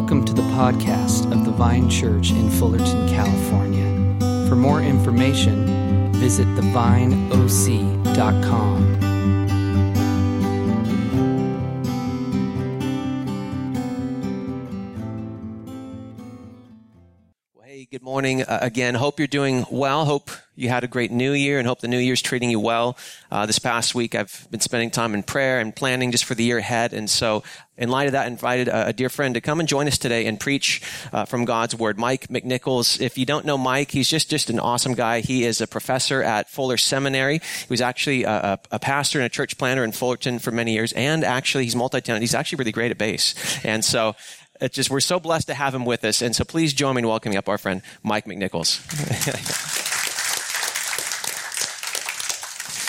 Welcome to the podcast of the Vine Church in Fullerton, California. For more information, visit thevineoc.com. morning uh, again. Hope you're doing well. Hope you had a great new year and hope the new year's treating you well. Uh, this past week, I've been spending time in prayer and planning just for the year ahead. And so, in light of that, I invited a, a dear friend to come and join us today and preach uh, from God's Word. Mike McNichols. If you don't know Mike, he's just, just an awesome guy. He is a professor at Fuller Seminary. He was actually a, a pastor and a church planter in Fullerton for many years. And actually, he's multi-talented. He's actually really great at bass. And so, it's just, we're so blessed to have him with us. And so please join me in welcoming up our friend, Mike McNichols.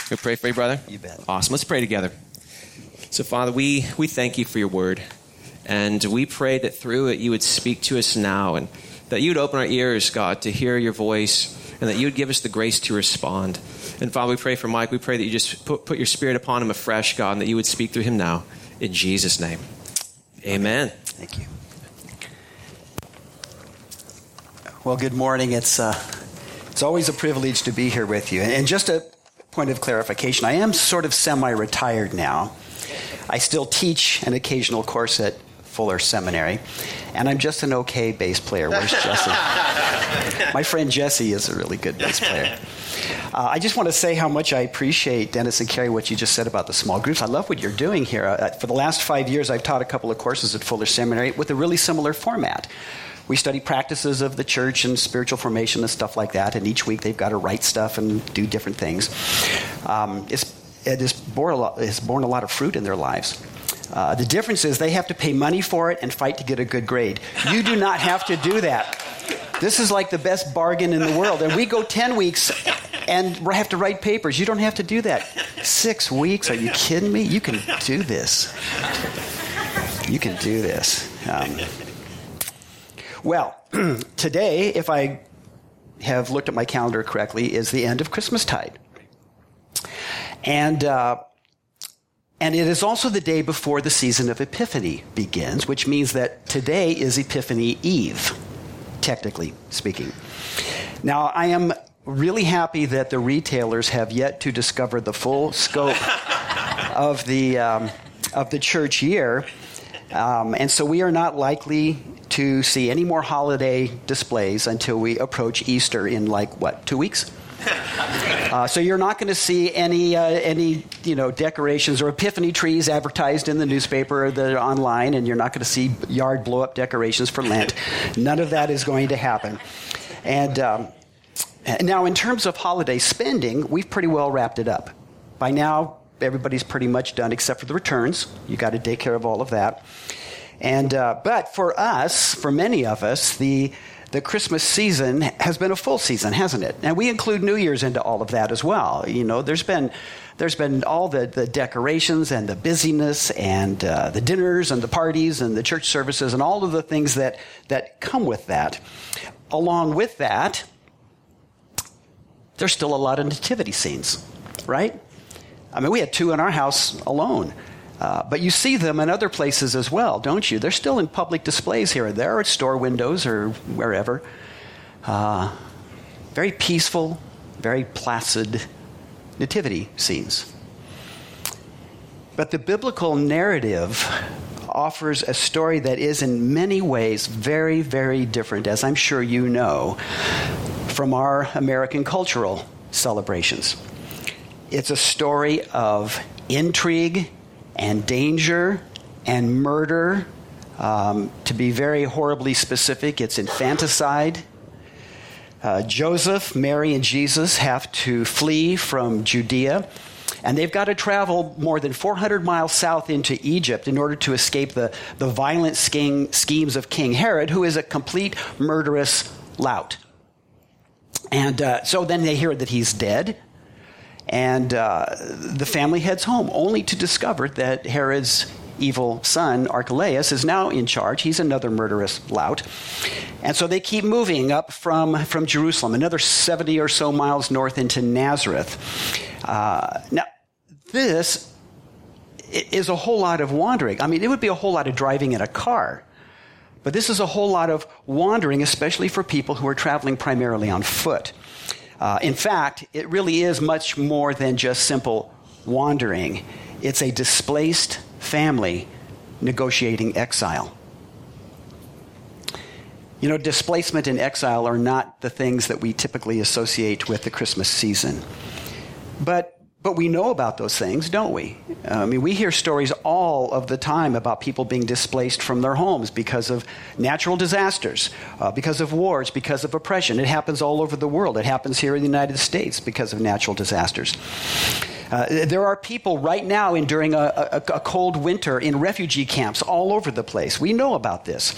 we pray for you, brother? You bet. Awesome. Let's pray together. So, Father, we, we thank you for your word. And we pray that through it you would speak to us now and that you would open our ears, God, to hear your voice and that you would give us the grace to respond. And Father, we pray for Mike. We pray that you just put, put your spirit upon him afresh, God, and that you would speak through him now. In Jesus' name. Amen. Thank you. Well, good morning. It's, uh, it's always a privilege to be here with you. And just a point of clarification I am sort of semi retired now. I still teach an occasional course at Fuller Seminary, and I'm just an okay bass player. Where's Jesse? My friend Jesse is a really good bass player. Uh, I just want to say how much I appreciate, Dennis and Carrie, what you just said about the small groups. I love what you're doing here. Uh, for the last five years, I've taught a couple of courses at Fuller Seminary with a really similar format. We study practices of the church and spiritual formation and stuff like that, and each week they've got to write stuff and do different things. Um, it's, it has borne, lot, it's borne a lot of fruit in their lives. Uh, the difference is they have to pay money for it and fight to get a good grade. You do not have to do that. This is like the best bargain in the world. And we go 10 weeks and have to write papers. You don't have to do that. Six weeks? Are you kidding me? You can do this. You can do this. Um, well, today, if I have looked at my calendar correctly, is the end of Christmastide. And, uh, and it is also the day before the season of Epiphany begins, which means that today is Epiphany Eve, technically speaking. Now, I am really happy that the retailers have yet to discover the full scope of the, um, of the church year. Um, and so we are not likely to see any more holiday displays until we approach Easter in like what two weeks. Uh, so you're not going to see any uh, any you know decorations or epiphany trees advertised in the newspaper or the online, and you're not going to see yard blow up decorations for Lent. None of that is going to happen. And um, now, in terms of holiday spending, we've pretty well wrapped it up. By now, everybody's pretty much done except for the returns. You got to take care of all of that. And uh, but for us, for many of us, the the Christmas season has been a full season, hasn't it? And we include New Year's into all of that as well. You know, there's been there's been all the, the decorations and the busyness and uh, the dinners and the parties and the church services and all of the things that that come with that. Along with that, there's still a lot of nativity scenes, right? I mean, we had two in our house alone. Uh, but you see them in other places as well, don't you? They're still in public displays here and there at store windows or wherever. Uh, very peaceful, very placid nativity scenes. But the biblical narrative offers a story that is in many ways very, very different, as I'm sure you know, from our American cultural celebrations. It's a story of intrigue and danger and murder. Um, to be very horribly specific, it's infanticide. Uh, Joseph, Mary, and Jesus have to flee from Judea, and they've got to travel more than 400 miles south into Egypt in order to escape the, the violent scheme, schemes of King Herod, who is a complete murderous lout. And uh, so then they hear that he's dead, and uh, the family heads home, only to discover that Herod's evil son, Archelaus, is now in charge. He's another murderous lout. And so they keep moving up from, from Jerusalem, another 70 or so miles north into Nazareth. Uh, now, this is a whole lot of wandering. I mean, it would be a whole lot of driving in a car But this is a whole lot of wandering, especially for people who are traveling primarily on foot. Uh, in fact, it really is much more than just simple wandering, it's a displaced family negotiating exile. You know, displacement and exile are not the things that we typically associate with the Christmas season. But but we know about those things, don't we? I mean, we hear stories all of the time about people being displaced from their homes because of natural disasters, uh, because of wars, because of oppression. It happens all over the world. It happens here in the United States because of natural disasters. Uh, there are people right now enduring a, a, a, cold winter in refugee camps all over the place. We know about this.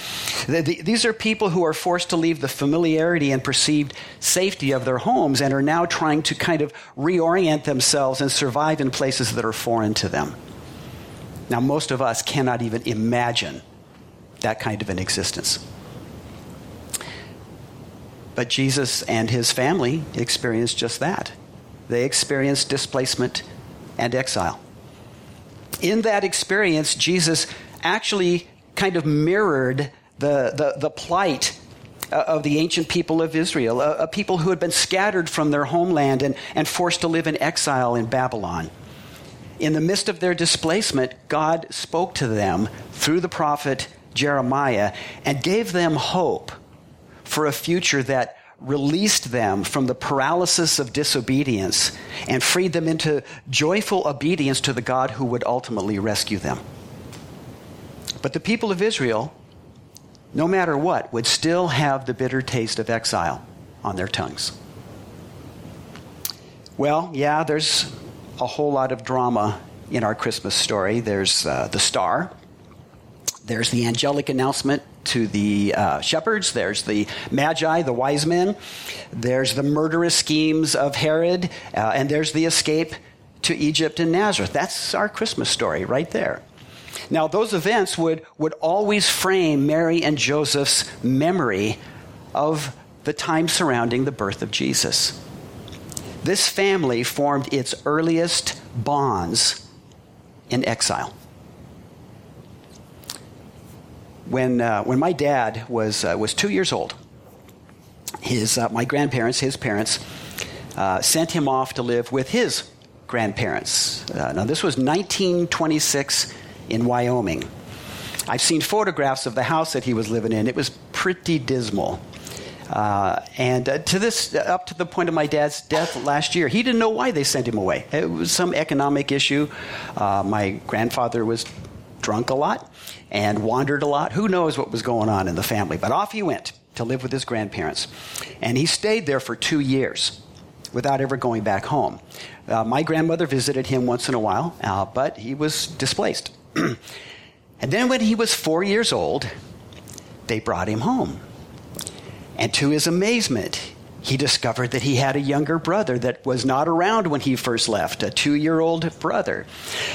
The, the, these are people who are forced to leave the familiarity and perceived safety of their homes and are now trying to kind of reorient themselves and survive in places that are foreign to them. Now, most of us cannot even imagine that kind of an existence. But Jesus and his family experienced just that they experienced displacement and exile. In that experience, Jesus actually kind of mirrored the, the, the plight uh, of the ancient people of Israel, a, a, people who had been scattered from their homeland and, and forced to live in exile in Babylon. In the midst of their displacement, God spoke to them through the prophet Jeremiah and gave them hope for a future that released them from the paralysis of disobedience and freed them into joyful obedience to the God who would ultimately rescue them. But the people of Israel, no matter what, would still have the bitter taste of exile on their tongues. Well, yeah, there's a whole lot of drama in our Christmas story. There's uh, the star, there's the angelic announcement to the uh, shepherds. There's the magi, the wise men. There's the murderous schemes of Herod. Uh, and there's the escape to Egypt and Nazareth. That's our Christmas story right there. Now, those events would, would always frame Mary and Joseph's memory of the time surrounding the birth of Jesus. This family formed its earliest bonds in exile when, uh, when my dad was, uh, was two years old, his, uh, my grandparents, his parents, uh, sent him off to live with his grandparents. Uh, now, this was 1926 in Wyoming. I've seen photographs of the house that he was living in. It was pretty dismal. Uh, and uh, to this, up to the point of my dad's death last year, he didn't know why they sent him away. It was some economic issue. Uh, my grandfather was drunk a lot and wandered a lot. Who knows what was going on in the family? But off he went to live with his grandparents. And he stayed there for two years without ever going back home. Uh, my grandmother visited him once in a while, uh, but he was displaced. and then when he was four years old, they brought him home. And to his amazement, he discovered that he had a younger brother that was not around when he first left, a two year old brother.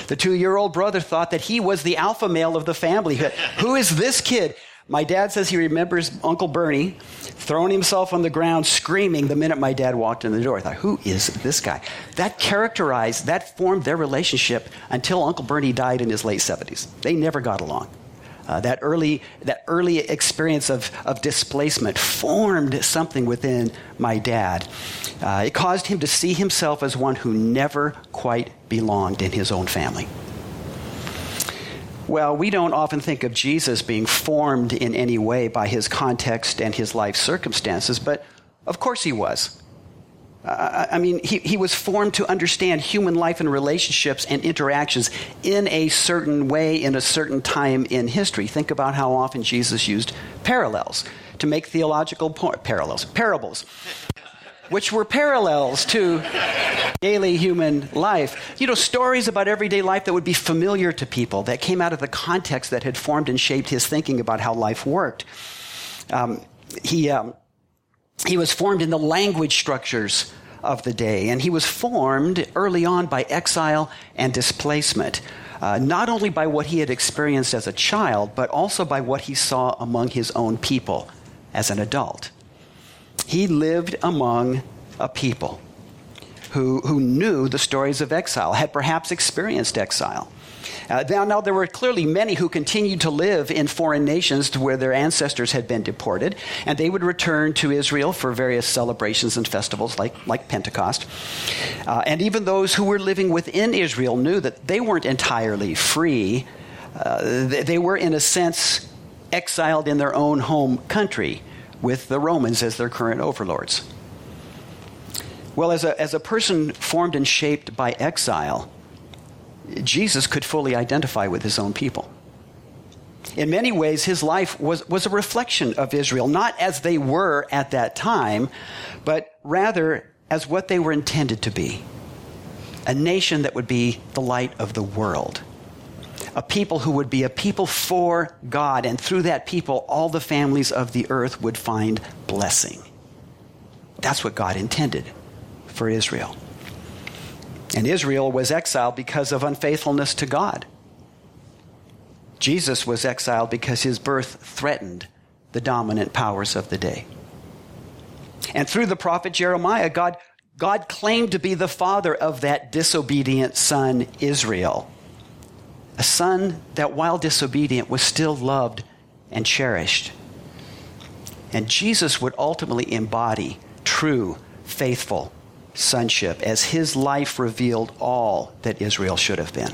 The two year old brother thought that he was the alpha male of the family. Who is this kid? My dad says he remembers Uncle Bernie throwing himself on the ground screaming the minute my dad walked in the door. I thought, who is this guy? That characterized, that formed their relationship until Uncle Bernie died in his late 70s. They never got along. Uh, that early that early experience of, of displacement formed something within my dad. Uh, it caused him to see himself as one who never quite belonged in his own family. Well, we don't often think of Jesus being formed in any way by his context and his life circumstances, but of course he was. I mean, he, he was formed to understand human life and relationships and interactions in a certain way in a certain time in history. Think about how often Jesus used parallels to make theological po- parallels, parables, which were parallels to daily human life. You know, stories about everyday life that would be familiar to people, that came out of the context that had formed and shaped his thinking about how life worked. Um, he. Um, he was formed in the language structures of the day, and he was formed early on by exile and displacement, uh, not only by what he had experienced as a child, but also by what he saw among his own people as an adult. He lived among a people who, who knew the stories of exile, had perhaps experienced exile. Uh, now, now, there were clearly many who continued to live in foreign nations to where their ancestors had been deported, and they would return to Israel for various celebrations and festivals like, like Pentecost. Uh, and even those who were living within Israel knew that they weren't entirely free. Uh, they, they were, in a sense, exiled in their own home country with the Romans as their current overlords. Well, as a, as a person formed and shaped by exile, Jesus could fully identify with his own people. In many ways, his life was, was a reflection of Israel, not as they were at that time, but rather as what they were intended to be a nation that would be the light of the world, a people who would be a people for God, and through that people, all the families of the earth would find blessing. That's what God intended for Israel. And Israel was exiled because of unfaithfulness to God. Jesus was exiled because his birth threatened the dominant powers of the day. And through the prophet Jeremiah, God, God claimed to be the father of that disobedient son, Israel. A son that, while disobedient, was still loved and cherished. And Jesus would ultimately embody true, faithful sonship as his life revealed all that Israel should have been.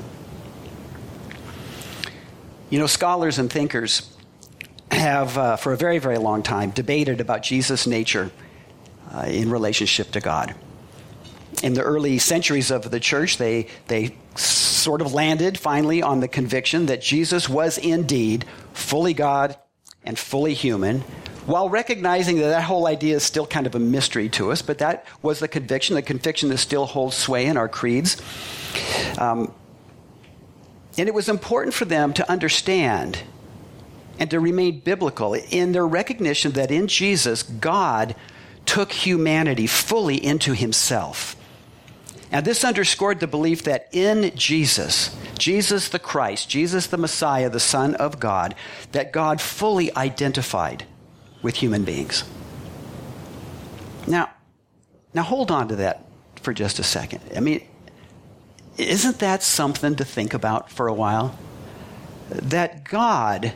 You know, scholars and thinkers have, uh, for a very, very long time, debated about Jesus' nature uh, in relationship to God. In the early centuries of the church, they, they sort of landed finally on the conviction that Jesus was indeed fully God and fully human, while recognizing that that whole idea is still kind of a mystery to us, but that was the conviction, the conviction that still holds sway in our creeds. Um, and it was important for them to understand and to remain biblical in their recognition that in Jesus, God took humanity fully into himself. And this underscored the belief that in Jesus, Jesus the Christ, Jesus the Messiah, the Son of God, that God fully identified with human beings. Now, now hold on to that for just a second. I mean, isn't that something to think about for a while? That God,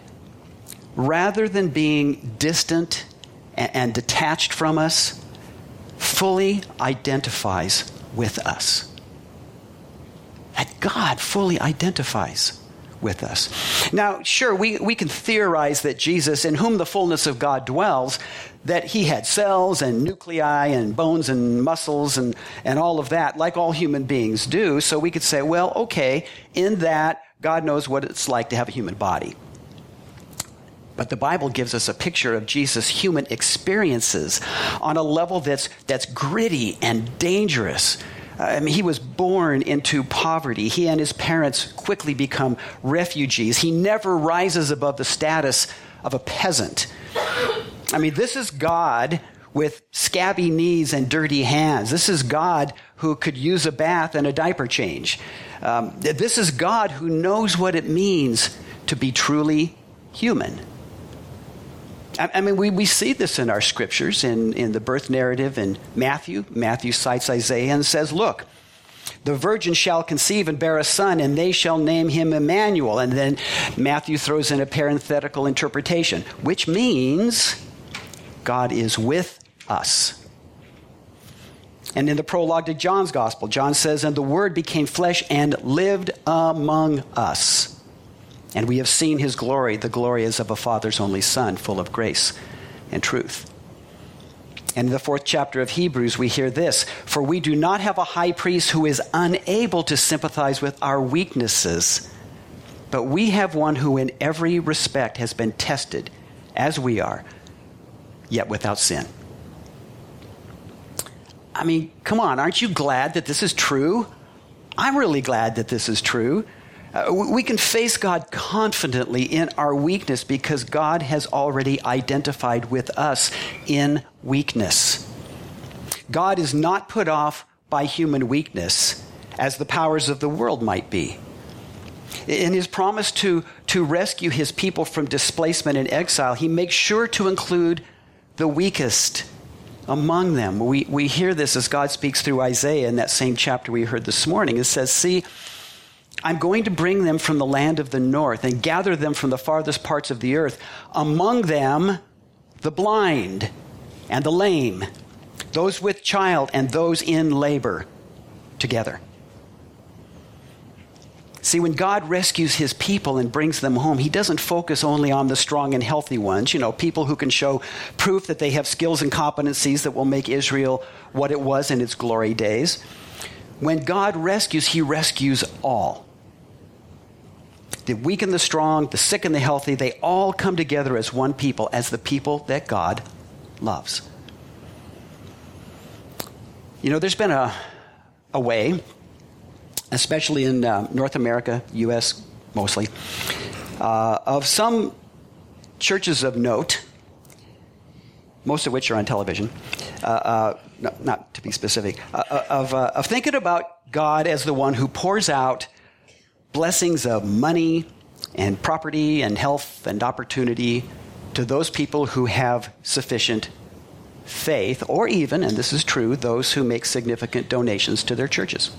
rather than being distant and, and detached from us, fully identifies with us. That God fully identifies with us. Now, sure, we, we can theorize that Jesus, in whom the fullness of God dwells, that he had cells and nuclei and bones and muscles and, and all of that, like all human beings do. So we could say, well, okay, in that, God knows what it's like to have a human body. But the Bible gives us a picture of Jesus' human experiences on a level that's, that's gritty and dangerous I mean, he was born into poverty. He and his parents quickly become refugees. He never rises above the status of a peasant. I mean, this is God with scabby knees and dirty hands. This is God who could use a bath and a diaper change. Um, this is God who knows what it means to be truly human. I, mean, we, we see this in our scriptures, in, in the birth narrative in Matthew. Matthew cites Isaiah and says, Look, the virgin shall conceive and bear a son, and they shall name him Emmanuel. And then Matthew throws in a parenthetical interpretation, which means God is with us. And in the prologue to John's gospel, John says, And the word became flesh and lived among us. And we have seen his glory. The glory is of a Father's only Son, full of grace and truth. And in the fourth chapter of Hebrews, we hear this For we do not have a high priest who is unable to sympathize with our weaknesses, but we have one who, in every respect, has been tested as we are, yet without sin. I mean, come on, aren't you glad that this is true? I'm really glad that this is true. Uh, we can face God confidently in our weakness because God has already identified with us in weakness. God is not put off by human weakness as the powers of the world might be. In his promise to, to rescue his people from displacement and exile, he makes sure to include the weakest among them. We, we hear this as God speaks through Isaiah in that same chapter we heard this morning. It says, See, I'm going to bring them from the land of the north and gather them from the farthest parts of the earth, among them the blind and the lame, those with child and those in labor together. See, when God rescues his people and brings them home, he doesn't focus only on the strong and healthy ones, you know, people who can show proof that they have skills and competencies that will make Israel what it was in its glory days. When God rescues, he rescues all. The weak and the strong, the sick and the healthy, they all come together as one people, as the people that God loves. You know, there's been a, a way especially in uh, North America, U.S. mostly, uh, of some churches of note, most of which are on television, uh, uh no, not to be specific, uh, uh, of, of thinking about God as the one who pours out blessings of money and property and health and opportunity to those people who have sufficient faith, or even, and this is true, those who make significant donations to their churches.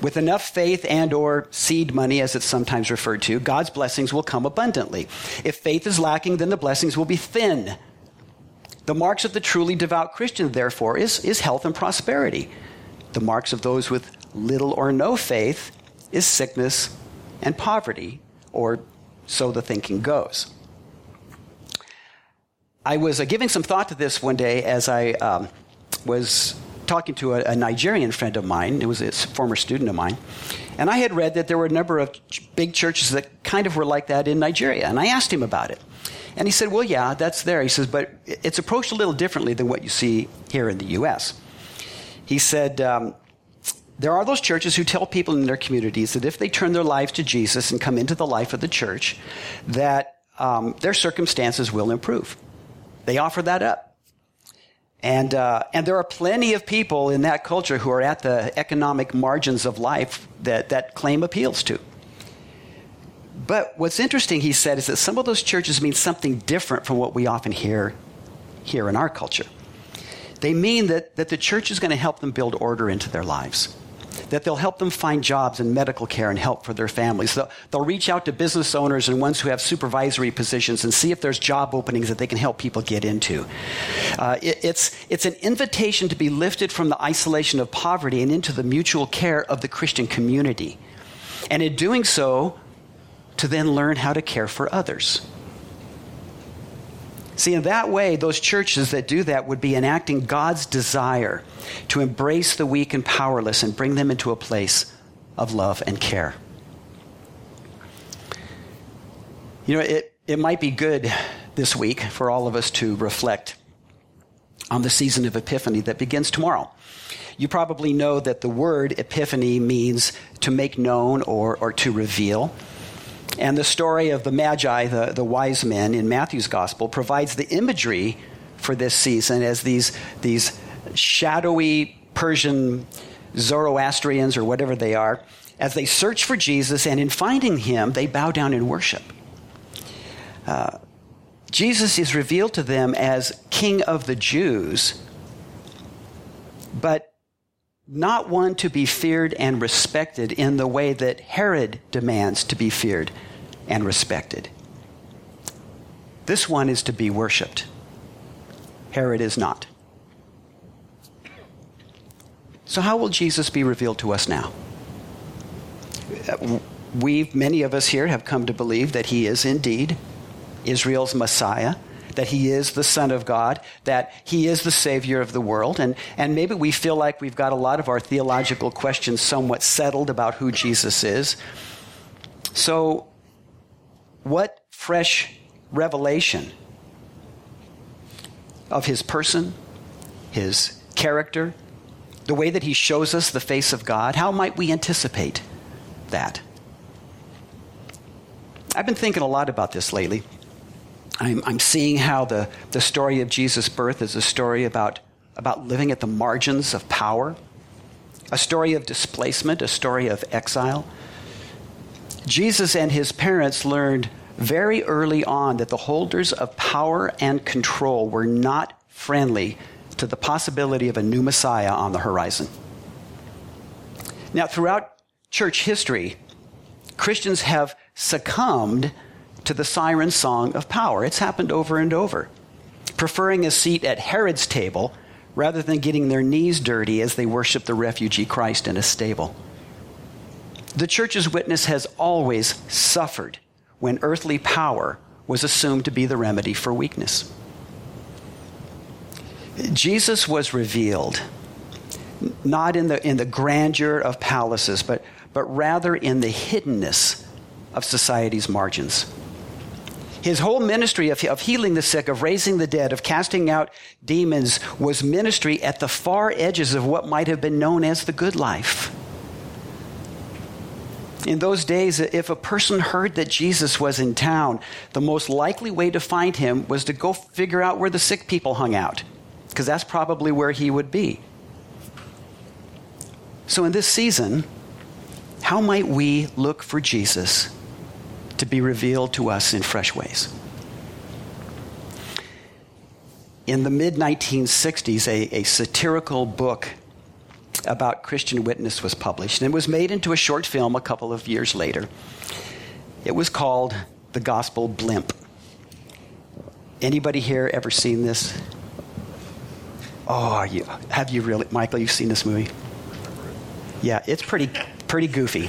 With enough faith and or seed money as it's sometimes referred to, God's blessings will come abundantly. If faith is lacking, then the blessings will be thin. The marks of the truly devout Christian, therefore, is, is health and prosperity. The marks of those with little or no faith is sickness and poverty, or so the thinking goes. I was uh, giving some thought to this one day as I um, was talking to a, a, Nigerian friend of mine. It was a former student of mine. And I had read that there were a number of ch- big churches that kind of were like that in Nigeria. And I asked him about it. And he said, Well, yeah, that's there. He says, But it's approached a little differently than what you see here in the U.S. He said, um, there are those churches who tell people in their communities that if they turn their lives to Jesus and come into the life of the church, that um, their circumstances will improve. They offer that up. And, uh, and there are plenty of people in that culture who are at the economic margins of life that that claim appeals to. But what's interesting, he said, is that some of those churches mean something different from what we often hear here in our culture. They mean that, that the church is going to help them build order into their lives that they'll help them find jobs and medical care and help for their families. They'll, they'll reach out to business owners and ones who have supervisory positions and see if there's job openings that they can help people get into. Uh, it, it's, it's an invitation to be lifted from the isolation of poverty and into the mutual care of the Christian community. And in doing so, to then learn how to care for others. See, in that way, those churches that do that would be enacting God's desire to embrace the weak and powerless and bring them into a place of love and care. You know, it, it might be good this week for all of us to reflect on the season of Epiphany that begins tomorrow. You probably know that the word epiphany means to make known or, or to reveal. And the story of the Magi, the, the wise men in Matthew's gospel, provides the imagery for this season as these, these shadowy Persian Zoroastrians or whatever they are, as they search for Jesus, and in finding him, they bow down in worship. Uh, Jesus is revealed to them as King of the Jews, but not one to be feared and respected in the way that Herod demands to be feared and respected. This one is to be worshiped. Herod is not. So, how will Jesus be revealed to us now? We, many of us here, have come to believe that he is indeed Israel's Messiah, that he is the Son of God, that he is the Savior of the world. And, and maybe we feel like we've got a lot of our theological questions somewhat settled about who Jesus is. So, what fresh revelation of his person, his character, the way that he shows us the face of God, how might we anticipate that? I've been thinking a lot about this lately. I'm, I'm seeing how the, the story of Jesus' birth is a story about, about living at the margins of power, a story of displacement, a story of exile. Jesus and his parents learned very early on that the holders of power and control were not friendly to the possibility of a new Messiah on the horizon. Now, throughout church history, Christians have succumbed to the siren song of power. It's happened over and over. Preferring a seat at Herod's table rather than getting their knees dirty as they worship the refugee Christ in a stable. The church's witness has always suffered when earthly power was assumed to be the remedy for weakness. Jesus was revealed not in the, in the grandeur of palaces, but, but rather in the hiddenness of society's margins. His whole ministry of, of healing the sick, of raising the dead, of casting out demons was ministry at the far edges of what might have been known as the good life. In those days, if a person heard that Jesus was in town, the most likely way to find him was to go figure out where the sick people hung out, because that's probably where he would be. So, in this season, how might we look for Jesus to be revealed to us in fresh ways. In the mid 1960s, a, a, satirical book about Christian witness was published and was made into a short film a couple of years later. It was called The Gospel Blimp. Anybody here ever seen this? Oh, you, have you really? Michael, you've seen this movie? Yeah, it's pretty, pretty goofy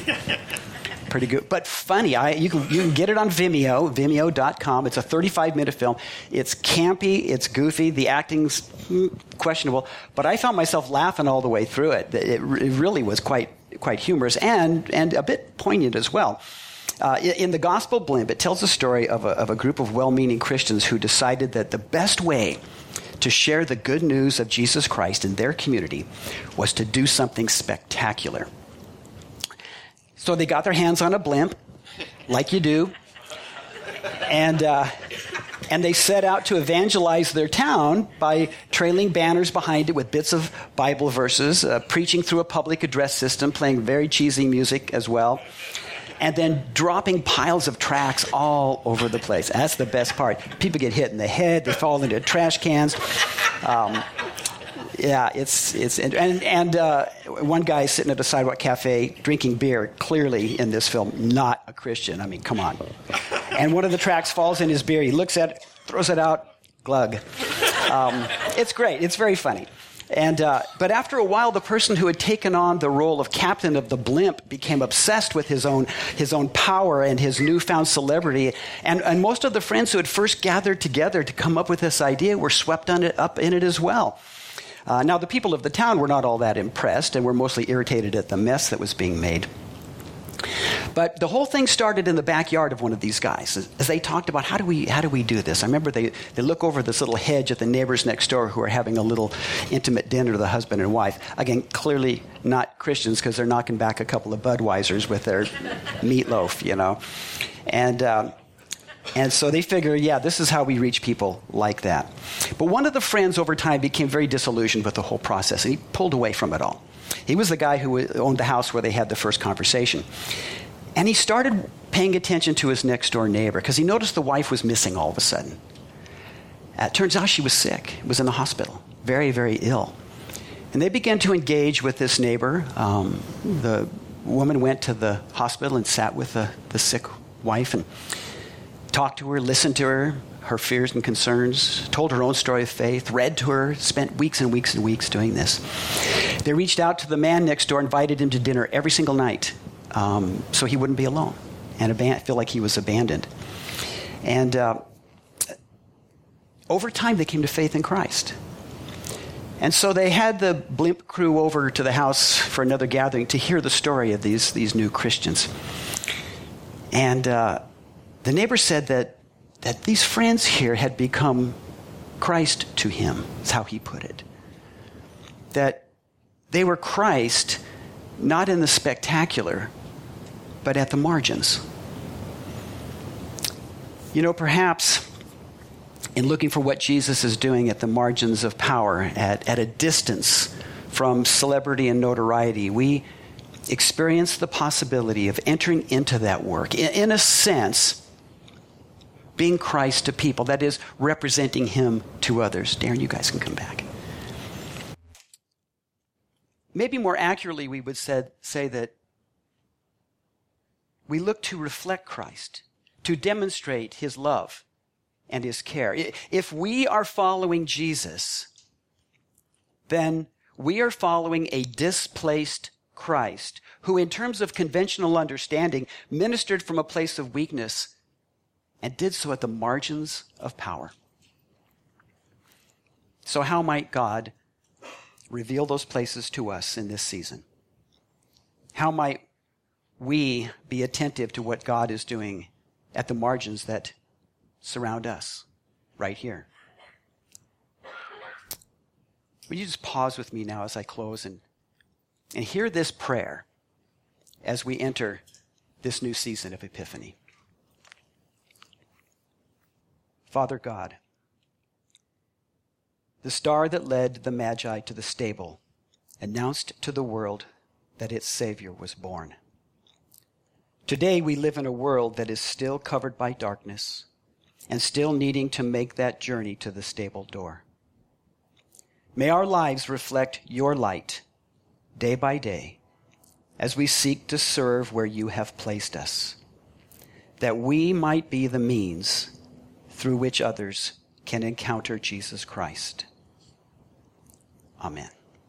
pretty good, but funny. I, you, can, you can get it on Vimeo, vimeo.com. It's a 35 minute film. It's campy, it's goofy, the acting's mm, questionable, but I found myself laughing all the way through it. It, it really was quite, quite humorous and, and a bit poignant as well. Uh, in the Gospel Blimp, it tells the story of a, of a group of well meaning Christians who decided that the best way to share the good news of Jesus Christ in their community was to do something spectacular. So they got their hands on a blimp, like you do, and, uh, and they set out to evangelize their town by trailing banners behind it with bits of Bible verses, uh, preaching through a public address system, playing very cheesy music as well, and then dropping piles of tracts all over the place. That's the best part. People get hit in the head, they fall into trash cans. Um, yeah, it's it's and and uh, one guy sitting at a sidewalk cafe drinking beer, clearly in this film, not a Christian. I mean, come on. And one of the tracts falls in his beer. He looks at it, throws it out, glug. Um, it's great. It's very funny. And, uh, but after a while, the person who had taken on the role of captain of the blimp became obsessed with his own, his own power and his newfound celebrity. And, and most of the friends who had first gathered together to come up with this idea were swept it, up in it as well. Uh, now, the people of the town were not all that impressed and were mostly irritated at the mess that was being made. But the whole thing started in the backyard of one of these guys as, they talked about how do we how do we do this. I remember they, they look over this little hedge at the neighbors next door who are having a little intimate dinner, the husband and wife. Again, clearly not Christians because they're knocking back a couple of Budweisers with their meatloaf, you know. And uh, and so they figure, yeah, this is how we reach people like that. But one of the friends over time became very disillusioned with the whole process, and he pulled away from it all. He was the guy who owned the house where they had the first conversation. And he started paying attention to his next door neighbor because he noticed the wife was missing all of a sudden. Uh, it turns out she was sick, was in the hospital, very, very ill. And they began to engage with this neighbor. Um, the woman went to the hospital and sat with the, the sick wife and talked to her, listened to her, her fears and concerns, told her own story of faith, read to her, spent weeks and weeks and weeks doing this. They reached out to the man next door, invited him to dinner every single night um, so he wouldn't be alone and aban- feel like he was abandoned. And uh, over time, they came to faith in Christ. And so they had the blimp crew over to the house for another gathering to hear the story of these, these new Christians. And uh, the neighbor said that, that these friends here had become Christ to him, is how he put it. That they were Christ not in the spectacular, but at the margins. You know, perhaps in looking for what Jesus is doing at the margins of power, at, at a distance from celebrity and notoriety, we experience the possibility of entering into that work. In, in a sense, being Christ to people, that is, representing Him to others. Darren, you guys can come back. Maybe more accurately, we would said, say that we look to reflect Christ, to demonstrate his love and his care. If we are following Jesus, then we are following a displaced Christ, who in terms of conventional understanding ministered from a place of weakness and did so at the margins of power. So how might God reveal those places to us in this season? How might we be attentive to what God is doing at the margins that surround us right here? Would you just pause with me now as I close and, and hear this prayer as we enter this new season of Epiphany? Father God, the star that led the Magi to the stable announced to the world that its Savior was born. Today we live in a world that is still covered by darkness and still needing to make that journey to the stable door. May our lives reflect your light day by day as we seek to serve where you have placed us, that we might be the means through which others can encounter Jesus Christ. Amen.